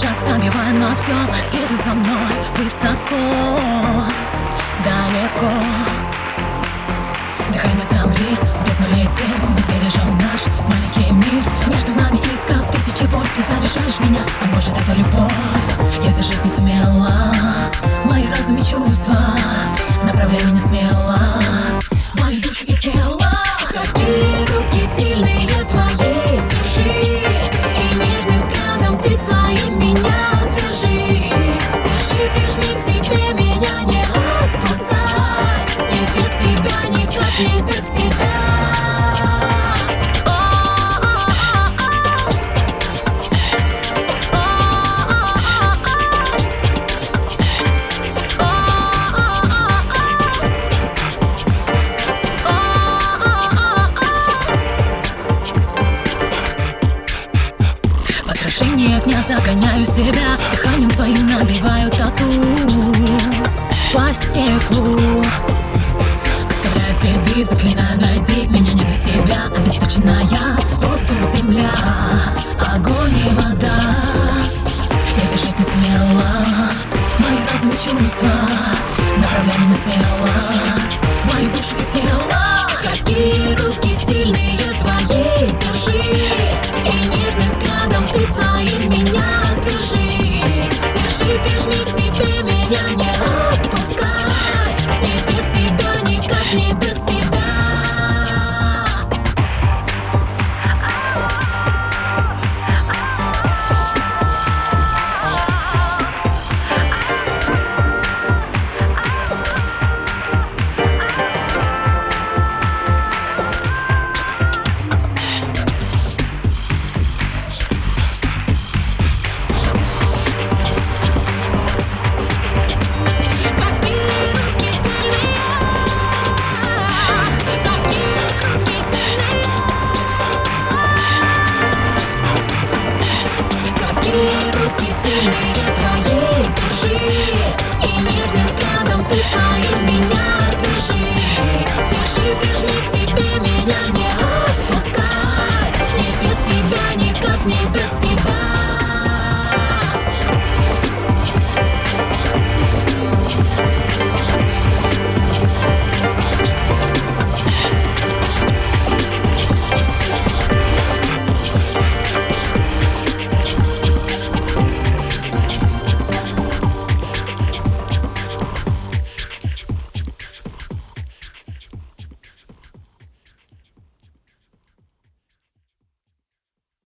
Шаг, забивая на все Следуй за мной высоко, далеко. Дыхание земли, бездну летим Мы сбережем наш маленький мир. Между нами искра в тысячи вольт. Ты заряжаешь меня, а может это любовь? Я зажить не сумела. Мои разум и чувства. Направляй меня смело. Мою душу и тело Держи, прижми к себе отражении огня загоняю себя. Дыханием твоим набиваю тату. По стеклу. Оставляю следы, заклинаю, найди меня не для себя, Обесточенная, воздух, земля. Огонь и вода. Я дышать не смела. Мои разум и чувства. Направляю не смело. Мои души и тело. Какие руки сильные твои. Держи. И нежным своих меня держи, Держи, прижми к себе меня. руки сильные твои И нежным взглядом ты своим меня свяжи. Держи в прижми к меня не отпускай. И без себя никак не без